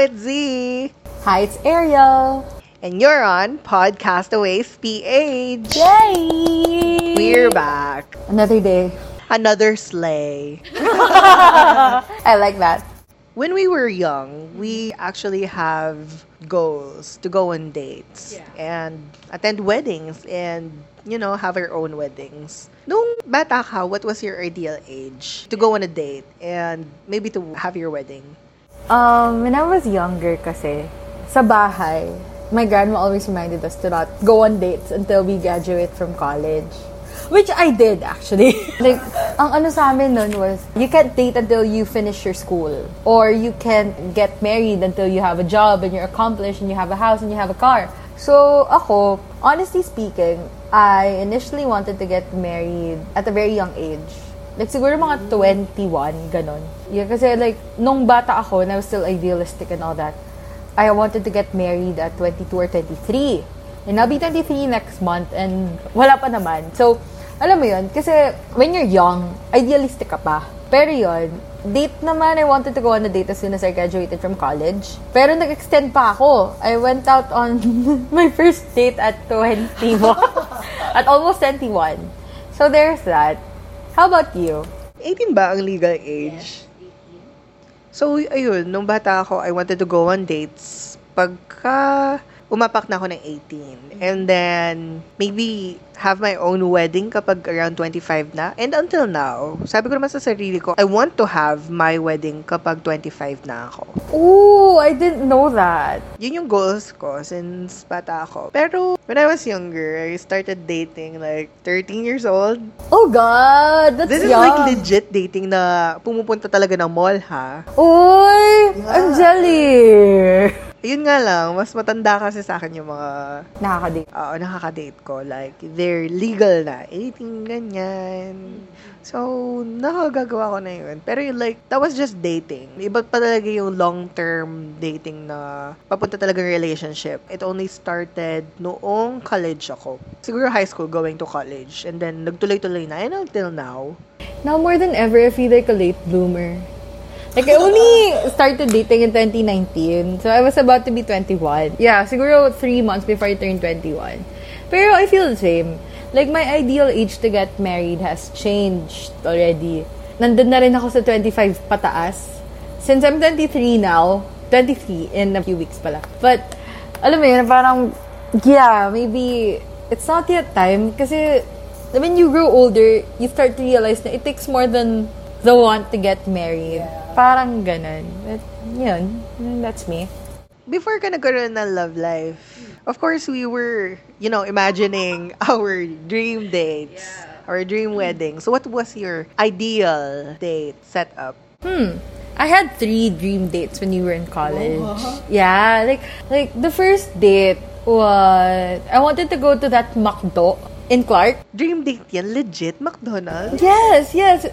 it's Z. Hi, it's Ariel. And you're on Podcastaways PH. Yay! We're back. Another day. Another sleigh. I like that. When we were young, we actually have goals to go on dates and attend weddings and, you know, have our own weddings. Nung bata ka, what was your ideal age to go on a date and maybe to have your wedding? Um, when I was younger kasi, sa bahay, my grandma always reminded us to not go on dates until we graduate from college. Which I did, actually. like, ang ano sa amin nun was, you can't date until you finish your school. Or you can't get married until you have a job and you're accomplished and you have a house and you have a car. So, ako, honestly speaking, I initially wanted to get married at a very young age. Like, siguro mga 21, ganon. Yeah, kasi like, nung bata ako, and I was still idealistic and all that, I wanted to get married at 22 or 23. And I'll be 23 next month and wala pa naman. So, alam mo yun, kasi when you're young, idealistic ka pa. Pero yun, date naman, I wanted to go on a date as soon as I graduated from college. Pero nag-extend pa ako. I went out on my first date at 21. at almost 21. So there's that. How about you? 18 ba ang legal age? So, ayun, nung bata ako, I wanted to go on dates. Pagka umapak na ako ng 18. And then, maybe have my own wedding kapag around 25 na. And until now, sabi ko naman sa sarili ko, I want to have my wedding kapag 25 na ako. Ooh, I didn't know that. Yun yung goals ko since bata ako. Pero, when I was younger, I started dating like 13 years old. Oh God, that's This is young. like legit dating na pumupunta talaga ng mall, ha? Uy, ang jelly. Yun nga lang, mas matanda kasi sa akin yung mga, Nakaka-date. oo, nakaka-date ko. Like, they're legal na. 18, ganyan. So, nakagagawa ko na yun. Pero yung like, that was just dating. Iba pa talaga yung long-term dating na papunta talaga relationship. It only started noong college ako. Siguro high school going to college. And then, nagtuloy-tuloy na. And until now, Now more than ever, I feel like a late bloomer. Like, I only started dating in 2019. So, I was about to be 21. Yeah, siguro three months before I turned 21. Pero I feel the same. Like, my ideal age to get married has changed already. Nandun na rin ako sa 25 pataas. Since I'm 23 now, 23 in a few weeks pala. But, alam mo yun, parang, yeah, maybe it's not yet time. Kasi, when you grow older, you start to realize na it takes more than the want to get married. Parang ganun. But, yun. That's me. before ka nagkaroon ng love life, of course, we were, you know, imagining our dream dates, our dream wedding. So, what was your ideal date setup? Hmm. I had three dream dates when you were in college. Yeah, like like the first date was I wanted to go to that McDo in Clark. Dream date yan, legit, McDonald's? Yes, yes.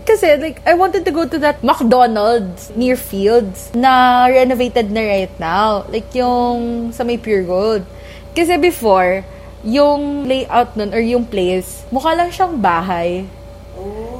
Kasi, like, I wanted to go to that McDonald's near Fields na renovated na right now. Like, yung sa may Pure Gold. Kasi before, yung layout nun or yung place, mukha lang siyang bahay.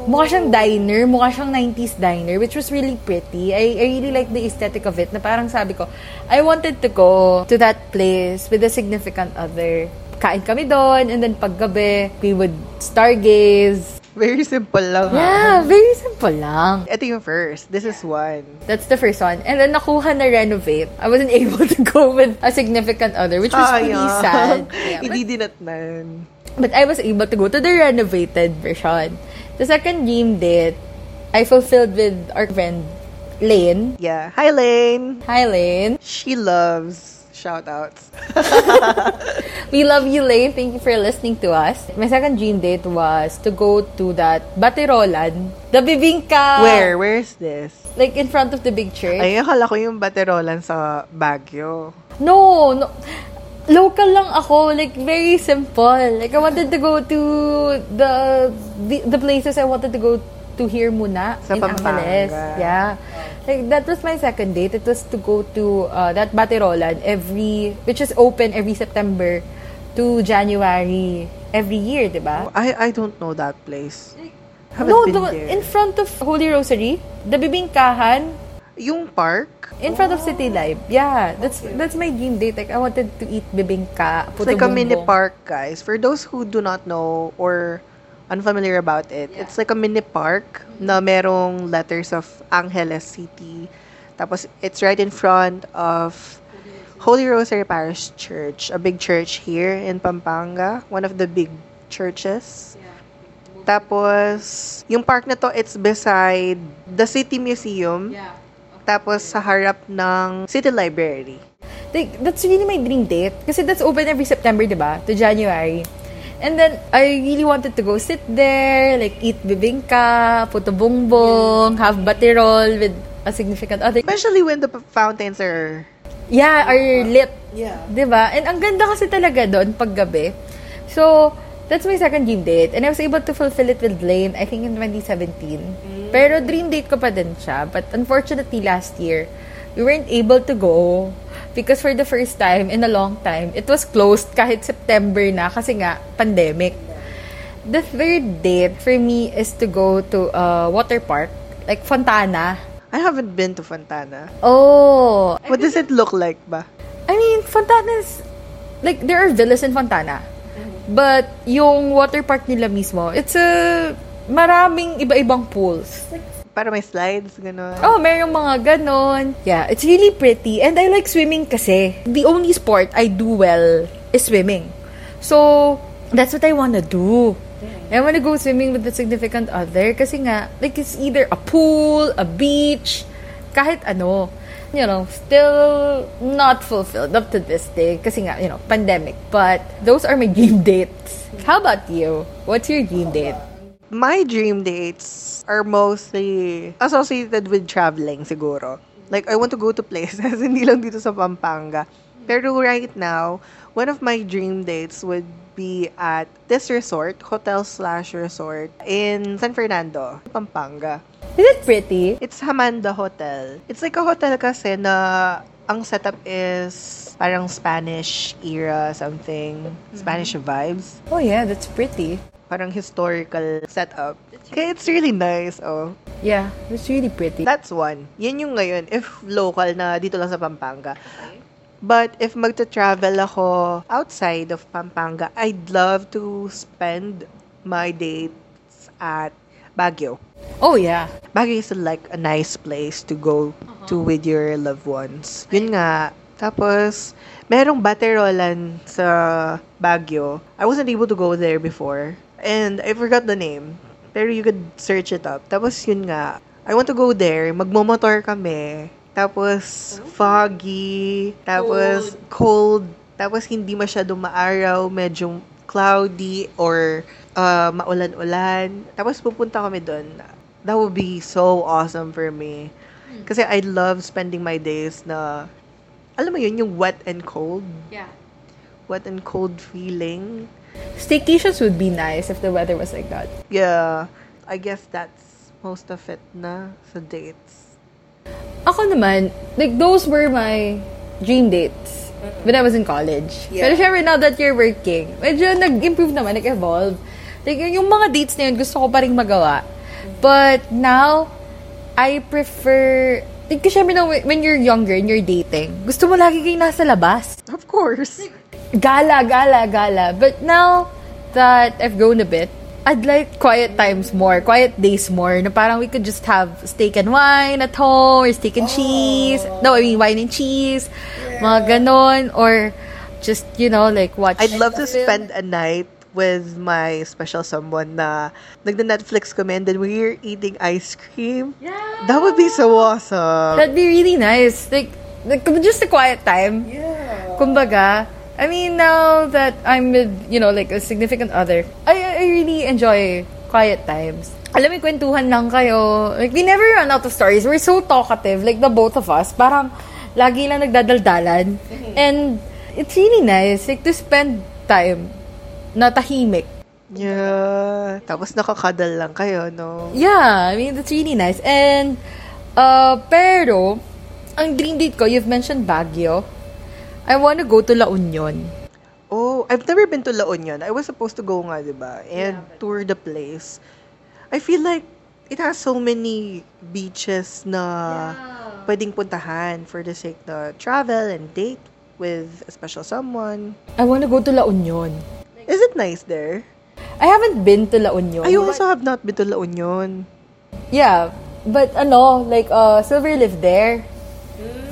Mukha siyang diner, mukha siyang 90s diner, which was really pretty. I, I really like the aesthetic of it, na parang sabi ko, I wanted to go to that place with a significant other. Kain kami doon, and then paggabi, we would stargaze. Very simple lang. ha? Yeah, very simple lang. Ito yung first. This is one. That's the first one. And then nakuha na renovate. I wasn't able to go with a significant other, which was really Sayang. sad. Yeah, but, Hindi dinatnan. but I was able to go to the renovated version. The second dream date, I fulfilled with our friend Lane. Yeah. Hi, Lane. Hi, Lane. She loves shoutouts. We love you, Lane. Thank you for listening to us. My second dream date was to go to that Batirolan. The Bibingka. Where? Where is this? Like in front of the big church. Ay, akala ko yung baterolan sa Baguio. No, no. Local lang ako, like very simple. Like I wanted to go to the the, the places I wanted to go to here muna Sa in Pampanga. Angeles. Yeah. Like that was my second date. It was to go to uh, that Baterolan every which is open every September to January every year, 'di ba? I I don't know that place. Haven't No, the, there. in front of Holy Rosary, the Bibingkahan. Yung park, In front of City Life. Yeah, that's that's my dream date. Like, I wanted to eat bibingka, it's puto like a mini park, guys. For those who do not know or unfamiliar about it, it's like a mini park na merong letters of Angeles City. Tapos, it's right in front of Holy Rosary Parish Church, a big church here in Pampanga, one of the big churches. Tapos, yung park na to, it's beside the City Museum. Tapos, sa harap ng City Library. Like, that's really my dream date. Kasi that's open every September, di ba? To January. And then, I really wanted to go sit there, like, eat bibingka, puto bongbong, have batirol with a significant other. Especially when the fountains are... Yeah, are lit. Yeah. Di ba? And ang ganda kasi talaga doon paggabi. So, that's my second dream date. And I was able to fulfill it with Lane, I think in 2017. Pero dream date ko pa din siya. But unfortunately, last year, we weren't able to go because for the first time in a long time, it was closed kahit September na kasi nga, pandemic. The third date for me is to go to a water park, like Fontana. I haven't been to Fontana. Oh, What does it look like ba? I mean, Fontana is, like, there are villas in Fontana. But, yung water park nila mismo, it's a, maraming iba-ibang pools. Para may slides, gano'n. Oh, merong mga ganon. Yeah, it's really pretty. And I like swimming kasi. The only sport I do well is swimming. So, that's what I wanna do. I wanna go swimming with a significant other kasi nga, like, it's either a pool, a beach, kahit ano. You know, still not fulfilled up to this day kasi nga, you know, pandemic. But, those are my dream dates. How about you? What's your dream date? My dream dates are mostly associated with traveling, siguro. Like, I want to go to places, hindi lang dito sa Pampanga. Pero right now, one of my dream dates would be at this resort, hotel slash resort, in San Fernando, Pampanga. Is it pretty? It's Hamanda Hotel. It's like a hotel kasi na ang setup is parang Spanish era something, Spanish vibes. Oh yeah, that's pretty. Parang historical setup. Kaya it's really nice, oh. Yeah, it's really pretty. That's one. Yan yung ngayon, if local na dito lang sa Pampanga. But if magta-travel ako outside of Pampanga, I'd love to spend my dates at Baguio. Oh yeah. Baguio is like a nice place to go to with your loved ones. Yun nga. Tapos, merong baterolan sa Baguio. I wasn't able to go there before. And I forgot the name. Pero you could search it up. Tapos, yun nga. I want to go there. Magmomotor kami. Tapos, foggy. Tapos, cold. Tapos, hindi masyadong maaraw. Medyo cloudy or uh, maulan-ulan. Tapos, pupunta kami doon. That would be so awesome for me. Kasi I love spending my days na, alam mo yun, yung wet and cold. Yeah. Wet and cold feeling. Staycations would be nice if the weather was like that. Yeah. I guess that's most of it na sa dates. Ako naman, like those were my dream dates when I was in college. Yeah. Pero syempre now that you're working, medyo nag-improve naman, nag-evolve. Like yung mga dates na yun, gusto ko pa rin magawa. But now, I prefer... Like, kasi syempre when you're younger and you're dating, gusto mo lagi kayo nasa labas. Of course. Gala, gala, gala. But now that I've grown a bit, I'd like quiet times more, quiet days more, na parang we could just have steak and wine at home, or steak and oh. cheese. No, I mean wine and cheese. Mga ganon. Or just, you know, like watch. I'd love to film. spend a night with my special someone na nagna-Netflix kami and then we're eating ice cream. Yeah. That would be so awesome. That'd be really nice. Like, like just a quiet time. yeah. Kumbaga, I mean, now that I'm with, you know, like a significant other, I, I really enjoy quiet times. Alam mo, kwentuhan lang kayo. Like, we never run out of stories. We're so talkative, like the both of us. Parang, lagi lang nagdadaldalan. And, it's really nice, like, to spend time na tahimik. Yeah. Tapos nakakadal lang kayo, no? Yeah, I mean, that's really nice. And, uh, pero, ang dream date ko, you've mentioned Baguio. I wanna go to La Union. Oh, I've never been to La Union. I was supposed to go nga, di ba? And tour the place. I feel like it has so many beaches na pwedeng puntahan for the sake to travel and date with a special someone. I wanna go to La Union. Is it nice there? I haven't been to La Union. I also have not been to La Union. Yeah, but ano, like uh, Silver lived there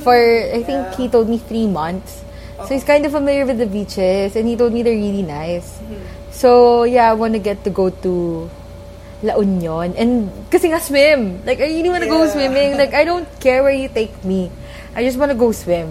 for I think he told me three months. So he's kind of familiar with the beaches, and he told me they're really nice. So yeah, I want to get to go to La Union and kasi nga swim. Like I really want to go Yeah. swimming. Like I don't care where you take me. I just want to go swim.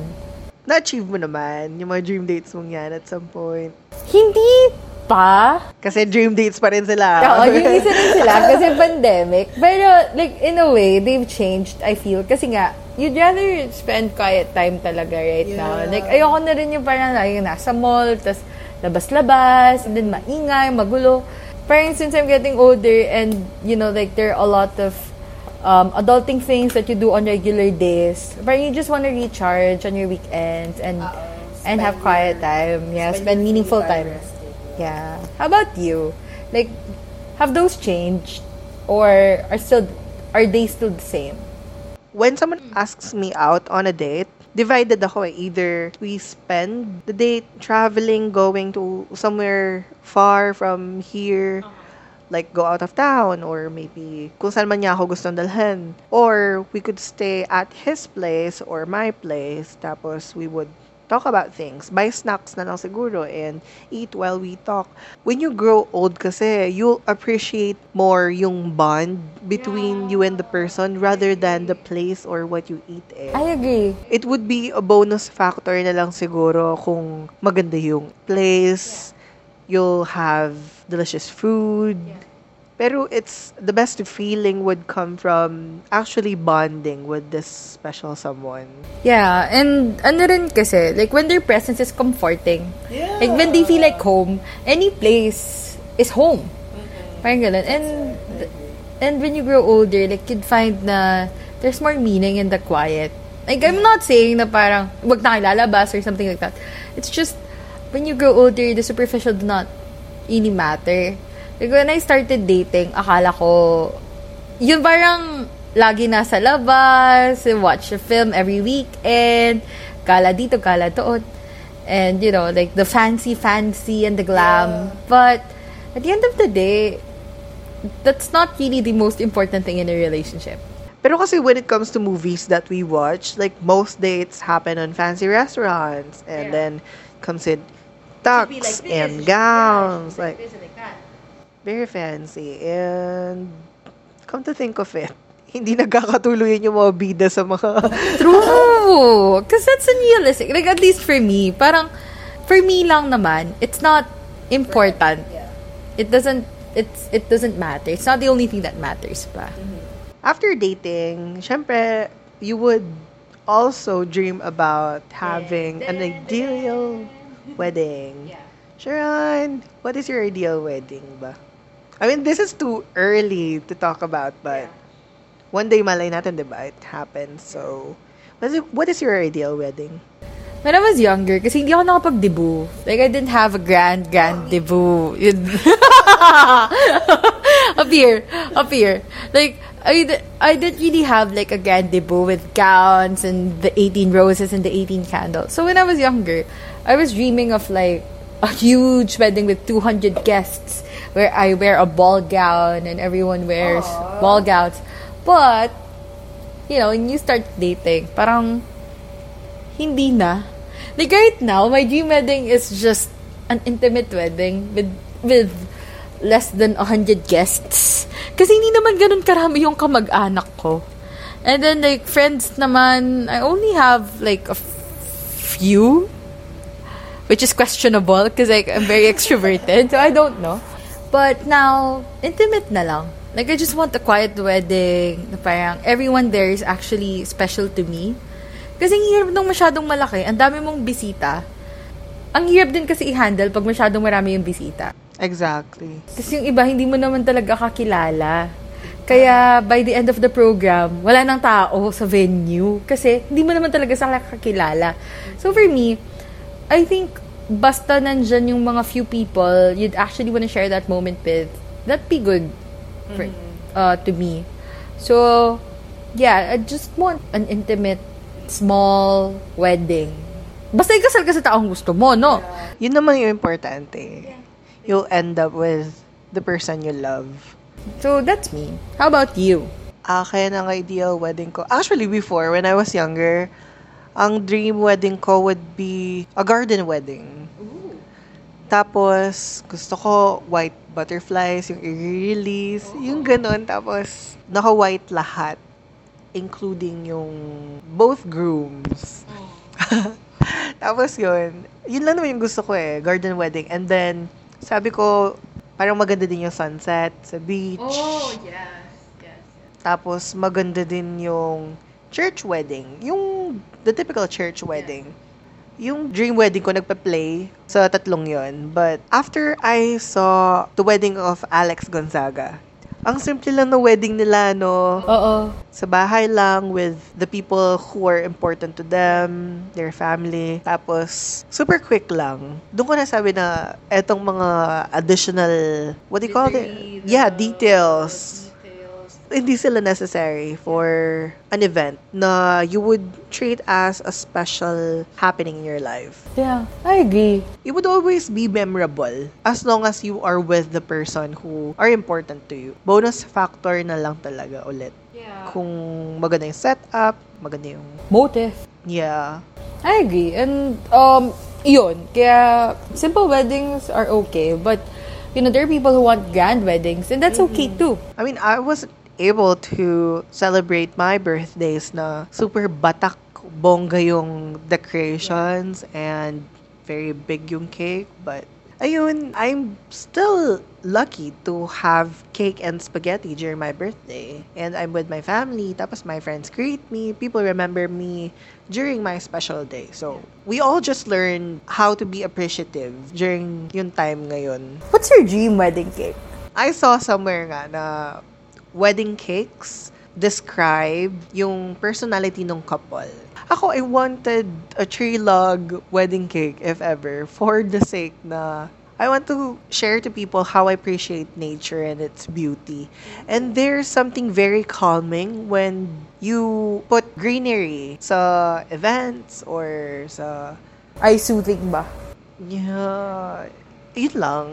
Na-achieve mo naman yung mga dream dates mong yan at some point. Hindi pa. Kasi dream dates pa rin sila. Oo, yung isa rin sila kasi pandemic. Pero, like, in a way, they've changed, I feel. Kasi nga, you'd rather spend quiet time talaga right now. Like, ayoko na rin yung parang lagi nasa mall, tas labas-labas, and then maingay, magulo. Parang since I'm getting older and, you know, like, there are a lot of um, adulting things that you do on regular days. Parang you just want to recharge on your weekends and and have quiet time. Yeah, spend meaningful time. Yeah. How about you? Like, have those changed, or are still are they still the same? when someone asks me out on a date, divided ako eh. Either we spend the date traveling, going to somewhere far from here, like go out of town, or maybe kung saan man niya ako gustong dalhan. Or we could stay at his place or my place, tapos we would talk about things. Buy snacks na lang siguro and eat while we talk. When you grow old kasi, you'll appreciate more yung bond between you and the person rather than the place or what you eat eh. I agree. It would be a bonus factor na lang siguro kung maganda yung place, you'll have delicious food. Pero it's the best feeling would come from actually bonding with this special someone. Yeah, and ano rin kasi, like when their presence is comforting, like when they feel like home, any place is home. Parang ganun. And, and when you grow older, like you'd find na there's more meaning in the quiet. Like, I'm not saying na parang, wag na lalabas or something like that. It's just, when you grow older, the superficial do not really matter. Like, when I started dating, akala ko, yun parang lagi nasa labas, watch a film every weekend, gala dito, gala doon. And, you know, like the fancy, fancy and the glam. But, at the end of the day, that's not really the most important thing in a relationship. Pero kasi when it comes to movies that we watch, like most dates happen on fancy restaurants and then comes in tux and gowns, like very fancy. And come to think of it, hindi nagkakatuloy yung mga bida sa mga True! Because that's unrealistic. Like, at least for me, parang, for me lang naman, it's not important. It doesn't, it's, it doesn't matter. It's not the only thing that matters pa. After dating, syempre, you would also dream about having an ideal wedding. Sharon, what is your ideal wedding ba? I mean, this is too early to talk about, but one day malay natin, di ba? It happens. So, what is, what is your ideal wedding? When I was younger, kasi hindi ako nakapag-debut. Like, I didn't have a grand, grand debut. Yun. up here. Up here. Like, I, I didn't really have, like, a grand debut with gowns and the 18 roses and the 18 candles. So, when I was younger, I was dreaming of, like, a huge wedding with 200 guests where I wear a ball gown and everyone wears ball gowns. But, you know, when you start dating, parang hindi na. Like right now, my dream wedding is just an intimate wedding with with less than 100 guests. Kasi hindi naman ganun karami yung kamag-anak ko. And then like friends naman, I only have like a few which is questionable because like I'm very extroverted, so I don't know. But now, intimate na lang. Like I just want a quiet wedding na parang everyone there is actually special to me. Kasi ang hirap nung masyadong malaki, ang dami mong bisita. Ang hirap din kasi i-handle pag masyadong marami yung bisita. Exactly. Tapos yung iba, hindi mo naman talaga kakilala. Kaya by the end of the program, wala nang tao sa venue. Kasi hindi mo naman talaga sa kakilala. So for me, I think basta nandyan yung mga few people you'd actually want to share that moment with, that'd be good for, uh, to me. So, Yeah, I just want an intimate, small wedding. Basta ikasal ka sa taong gusto mo, no? Yun naman yung importante. You'll end up with the person you love. So, that's me. How about you? Akin ang ideal wedding ko. Actually, before, when I was younger, ang dream wedding ko would be a garden wedding. Tapos, gusto ko white butterflies, yung i-release, yung ganun. Tapos, naka-white lahat, including yung both grooms. Tapos yun, yun lang naman yung gusto ko eh, garden wedding. And then, sabi ko, parang maganda din yung sunset sa beach. yes. Yes. Tapos, maganda din yung church wedding. Yung, the typical church wedding. Yung dream wedding ko, nagpa-play sa tatlong yon But, after I saw the wedding of Alex Gonzaga, ang simple lang ng wedding nila, no? Oo. Sa bahay lang with the people who are important to them, their family. Tapos, super quick lang. Doon ko nasabi na etong mga additional, what do you call it? Yeah, details hindi sila necessary for an event na you would treat as a special happening in your life. Yeah, I agree. It would always be memorable as long as you are with the person who are important to you. Bonus factor na lang talaga ulit. Yeah. Kung maganda yung setup, maganda yung... Motive. Yeah. I agree. And, um, yun. Kaya, simple weddings are okay. But, you know, there are people who want grand weddings. And that's okay too. I mean, I was able to celebrate my birthdays na super batak bongga yung decorations and very big yung cake. But, ayun, I'm still lucky to have cake and spaghetti during my birthday. And I'm with my family, tapos my friends greet me, people remember me during my special day. So, we all just learn how to be appreciative during yung time ngayon. What's your dream wedding cake? I saw somewhere nga na wedding cakes describe yung personality ng couple. Ako, I wanted a tree log wedding cake, if ever, for the sake na I want to share to people how I appreciate nature and its beauty. And there's something very calming when you put greenery sa events or sa Ay, soothing ba? Yeah, yun lang.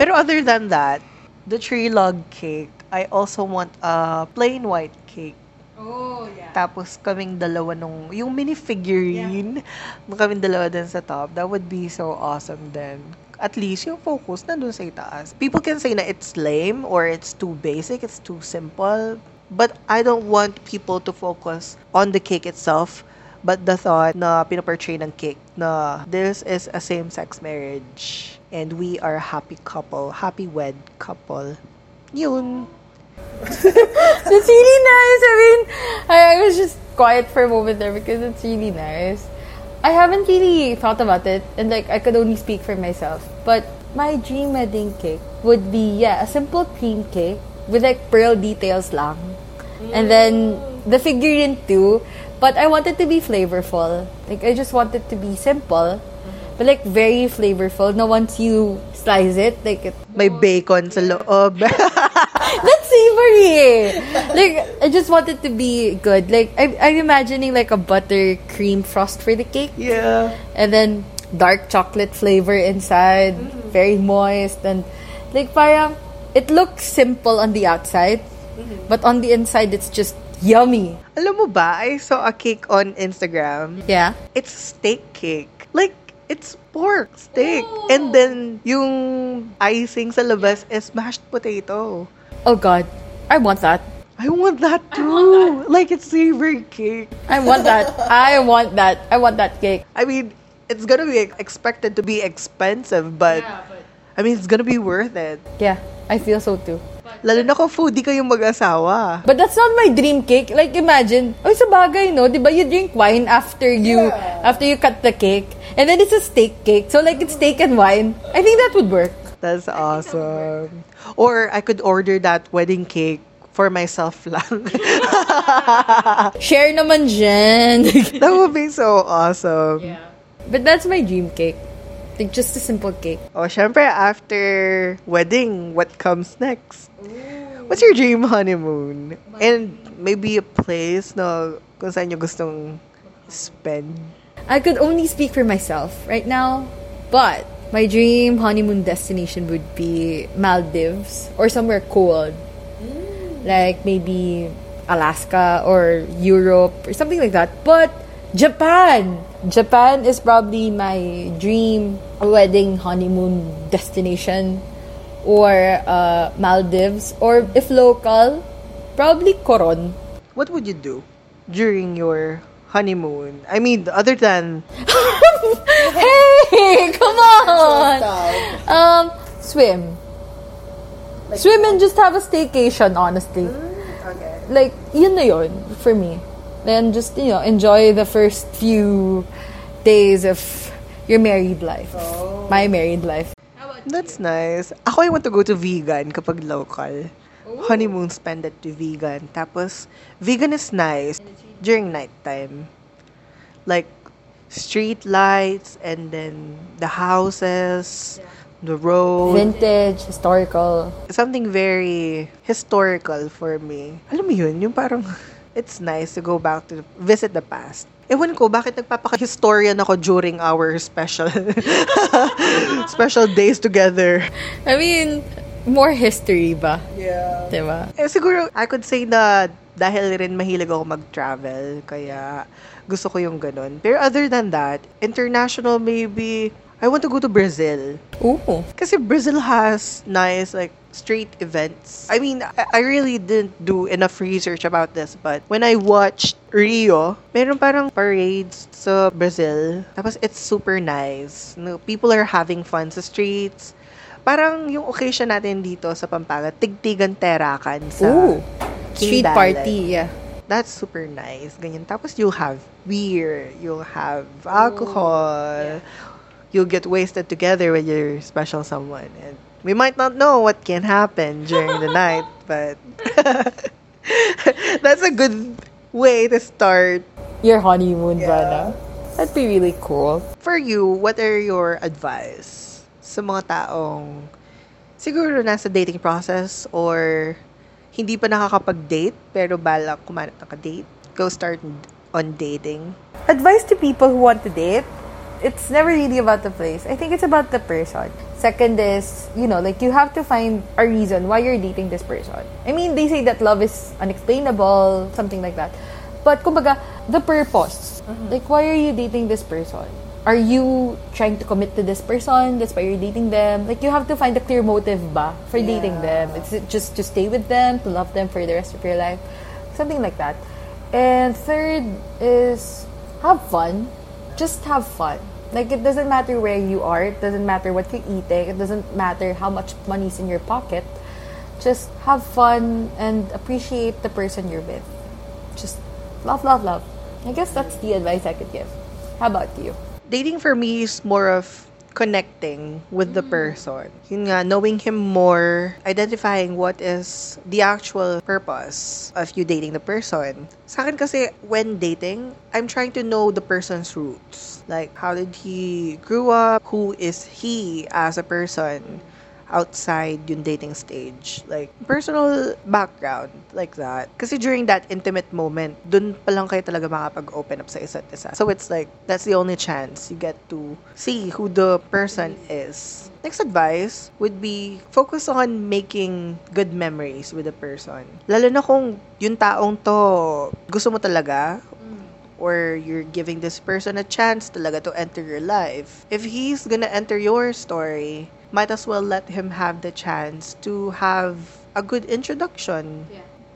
Pero other than that, the tree log cake, I also want a plain white cake. Oh, yeah. Tapos kaming dalawa nung, yung mini figurine, yeah. kaming dalawa din sa top, that would be so awesome then. At least yung focus nandun sa itaas. People can say na it's lame or it's too basic, it's too simple. But I don't want people to focus on the cake itself but the thought na pinaportray ng cake na this is a same-sex marriage and we are a happy couple, happy wed couple. Yun. That's really nice. I mean, I, I was just quiet for a moment there because it's really nice. I haven't really thought about it, and like I could only speak for myself. But my dream wedding cake would be yeah, a simple cream cake with like pearl details lang, and then the figurine too. But I want it to be flavorful. Like I just want it to be simple, but like very flavorful. No, once you slice it, like it May bacon sa loob. Savory eh. Like, I just want it to be good. Like, I, I'm imagining like a buttercream frost for the cake. yeah. And then, dark chocolate flavor inside. Very moist. And, like, parang, it looks simple on the outside. But on the inside, it's just yummy. Alam mo ba, I saw a cake on Instagram. Yeah. It's steak cake. Like, it's pork steak. And then, yung icing sa labas is mashed potato. Oh God. I want that. I want that too. Like, it's a savory cake. I want that. I want that. I want that cake. I mean, it's gonna be expected to be expensive, but, I mean, it's gonna be worth it. Yeah. I feel so too. Lalo na kung foodie kayong mag-asawa. But that's not my dream cake. Like imagine, oh sa bagay no, 'di ba? You drink wine after you after you cut the cake. And then it's a steak cake. So like it's steak and wine. I think that would work. That's awesome. Or I could order that wedding cake for myself lang. Share naman dyan. that would be so awesome. But that's my dream cake. Like just a simple cake. Oh, syempre, after wedding, what comes next? What's your dream honeymoon? And maybe a place na kung saan nyo gustong spend. I could only speak for myself right now, but my dream honeymoon destination would be Maldives or somewhere cold. Like maybe Alaska or Europe or something like that. But Japan! Japan is probably my dream wedding honeymoon destination. Or uh, Maldives. Or if local, probably Coron. What would you do during your honeymoon? I mean, other than hey, come on. Um, swim. swim and just have a staycation, honestly. okay. Like, yun na yun for me. Then just, you know, enjoy the first few days of your married life. My married life. That's nice. Ako, I want to go to vegan kapag local. Honeymoon spend it to vegan. Tapos, vegan is nice during nighttime. Like, street lights and then the houses, the road. Vintage, historical. something very historical for me. Alam mo yun, yung parang, it's nice to go back to visit the past. Ewan ko, bakit nagpapaka-historian ako during our special special days together. I mean, more history ba? Yeah. Diba? Eh, siguro, I could say na dahil rin mahilig ako mag-travel, kaya gusto ko yung ganun. Pero other than that, international maybe, I want to go to Brazil. Ooh. Kasi Brazil has nice like street events. I mean, I, I really didn't do enough research about this, but when I watched Rio, meron parang parades sa Brazil. Tapos it's super nice. No, people are having fun sa streets. Parang yung occasion natin dito sa Pampanga, tigtigan terakan sa Ooh. Street party, yeah. That's super nice. Ganyan. Tapos you'll have beer, you'll have alcohol, you'll get wasted together with your special someone. And we might not know what can happen during the night, but that's a good way to start. Your honeymoon, Yeah. Bana. That'd be really cool. For you, what are your advice sa mga taong siguro nasa dating process or hindi pa nakakapag-date pero balak kumanap ng ka-date? Go start on dating. Advice to people who want to date it's never really about the place. I think it's about the person. Second is, you know, like you have to find a reason why you're dating this person. I mean, they say that love is unexplainable, something like that. But kumbaga, the purpose. Like, why are you dating this person? Are you trying to commit to this person? That's why you're dating them. Like, you have to find a clear motive ba for dating them. It's just to stay with them, to love them for the rest of your life. Something like that. And third is have fun. Just have fun. Like, it doesn't matter where you are. It doesn't matter what you're eating. It doesn't matter how much money's in your pocket. Just have fun and appreciate the person you're with. Just love, love, love. I guess that's the advice I could give. How about you? Dating for me is more of connecting with the person. Yun nga, knowing him more, identifying what is the actual purpose of you dating the person. Sa akin kasi, when dating, I'm trying to know the person's roots. Like, how did he grew up? Who is he as a person? Outside yung dating stage. Like, personal background, like that. Kasi during that intimate moment, dun pa lang kayo talaga makapag-open up sa isa't isa. So it's like, that's the only chance you get to see who the person is. Next advice would be focus on making good memories with the person. Lalo na kung yung taong to gusto mo talaga, or you're giving this person a chance talaga to enter your life. If he's gonna enter your story, might as well let him have the chance to have a good introduction.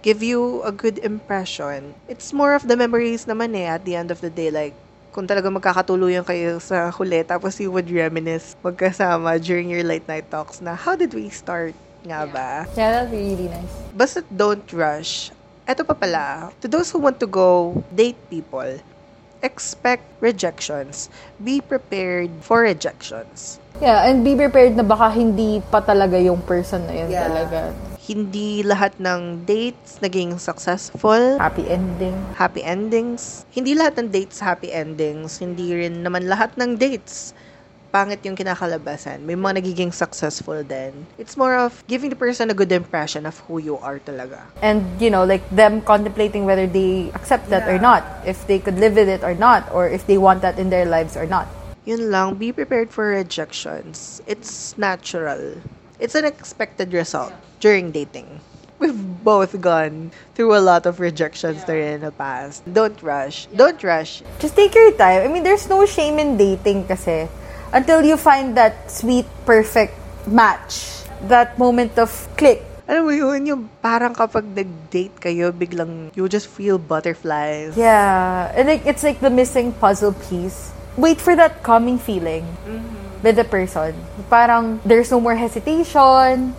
Give you a good impression. It's more of the memories naman eh at the end of the day. Like, kung talaga magkakatuluyan kayo sa huli, tapos you would reminisce magkasama during your late night talks na, how did we start nga ba? Yeah, that'd be really nice. Basta don't rush. Eto pa pala, to those who want to go date people, expect rejections. Be prepared for rejections. Yeah, and be prepared na baka hindi pa talaga yung person na yun Yeah. talaga. Hindi lahat ng dates naging successful. Happy ending. Happy endings. Hindi lahat ng dates happy endings. Hindi rin naman lahat ng dates pangit yung kinakalabasan. May mga nagiging successful din. It's more of giving the person a good impression of who you are talaga. and you know like them contemplating whether they accept that or not if they could live with it or not or if they want that in their lives or not Yun lang, be prepared for rejections. It's natural. It's an expected result during dating. We've both gone through a lot of rejections there in the past. Don't rush. Don't rush. just take your time i mean there's no shame in dating kasi until you find that sweet perfect match that moment of click Alam mo yun, yung parang kapag nag-date kayo, biglang you just feel butterflies. Yeah, and like it's like the missing puzzle piece. Wait for that calming feeling with the person. Parang there's no more hesitation.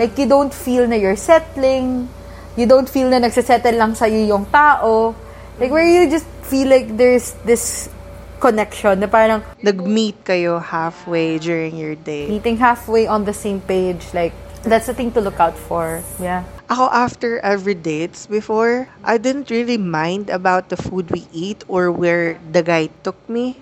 Like you don't feel na you're settling. You don't feel na nagsasettle lang sa'yo yung tao. Like where you just feel like there's this connection na parang Nag-meet kayo halfway during your date. meeting halfway on the same page. Like that's the thing to look out for. Yeah. Ako, after every dates before, I didn't really mind about the food we eat or where the guy took me.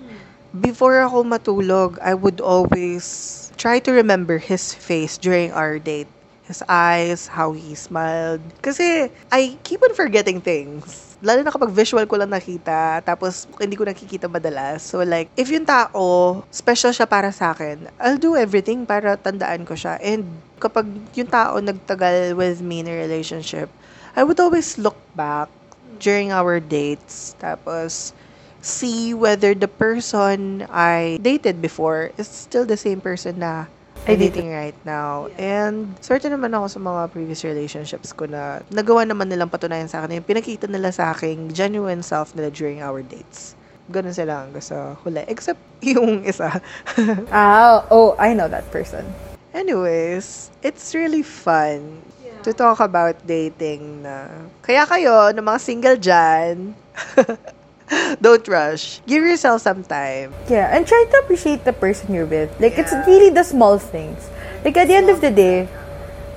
Before ako matulog, I would always try to remember his face during our date. His eyes, how he smiled. Kasi, I keep on forgetting things. Lalo na kapag visual ko lang nakita, tapos hindi ko nakikita madalas. So like, if yung tao, special siya para sa akin, I'll do everything para tandaan ko siya. And kapag yung tao nagtagal with me in a relationship, I would always look back during our dates. Tapos, see whether the person I dated before is still the same person na Dating right now. And certain naman ako sa mga previous relationships ko na nagawa naman nilang patunayan sa akin. Yung pinakita nila sa akin genuine self nila during our dates. Ganun sila hanggang sa huli. Except yung isa. Ah, oh, I know that person. Anyways, it's really fun to talk about dating na. Kaya kayo, na mga single dyan, don't rush. Give yourself some time. Yeah, and try to appreciate the person you're with. Like, it's really the small things. Like, at the end of the day,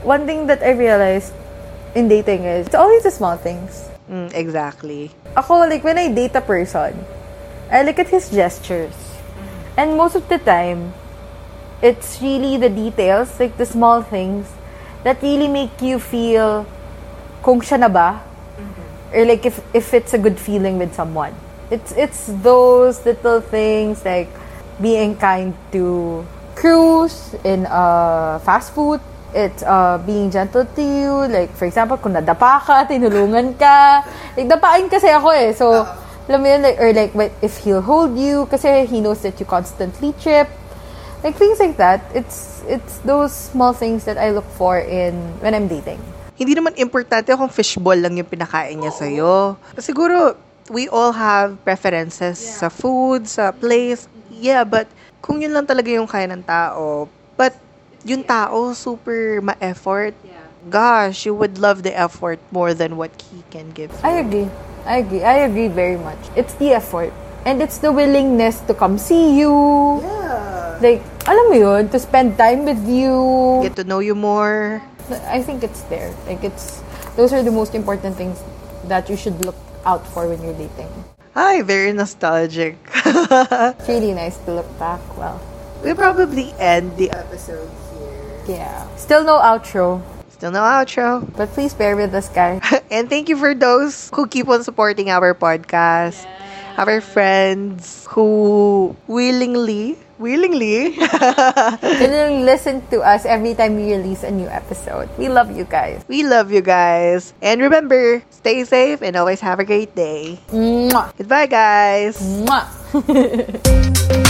one thing that I realized in dating is it's always the small things. Mm, exactly. Ako, like, when I date a person, I look at his gestures. And most of the time, it's really the details, like the small things, that really make you feel kung siya na ba? Or like if, if it's a good feeling with someone. It's it's those little things like being kind to crews in uh, fast food. It's uh, being gentle to you. Like, for example, kung nadapa ka, tinulungan ka. Like, dapain kasi ako eh. So, alam mo yun, like, or like, if he'll hold you, kasi he knows that you constantly trip. Like, things like that. It's, it's those small things that I look for in, when I'm dating. Hindi naman importante kung fishball lang yung pinakain niya sa'yo. Siguro, we all have preferences sa food, sa place. Yeah, but kung yun lang talaga yung kaya ng tao, but yung tao super ma-effort, gosh, you would love the effort more than what he can give. I agree. I agree. I agree very much. It's the effort. And it's the willingness to come see you. Yeah. Like, alam mo yun, to spend time with you. Get to know you more. I think it's there. Like, it's, those are the most important things that you should look out for when you're dating. Ay, very nostalgic. It's really nice to look back. Well, we probably end the episode here. yeah. Still no outro. Still no outro. But please bear with us, guys. and thank you for those who keep on supporting our podcast. Our friends who willingly, willingly, and then listen to us every time we release a new episode. We love you guys. we love you guys. And remember, stay safe and always have a great day. Mwah! Goodbye, guys. Mwah!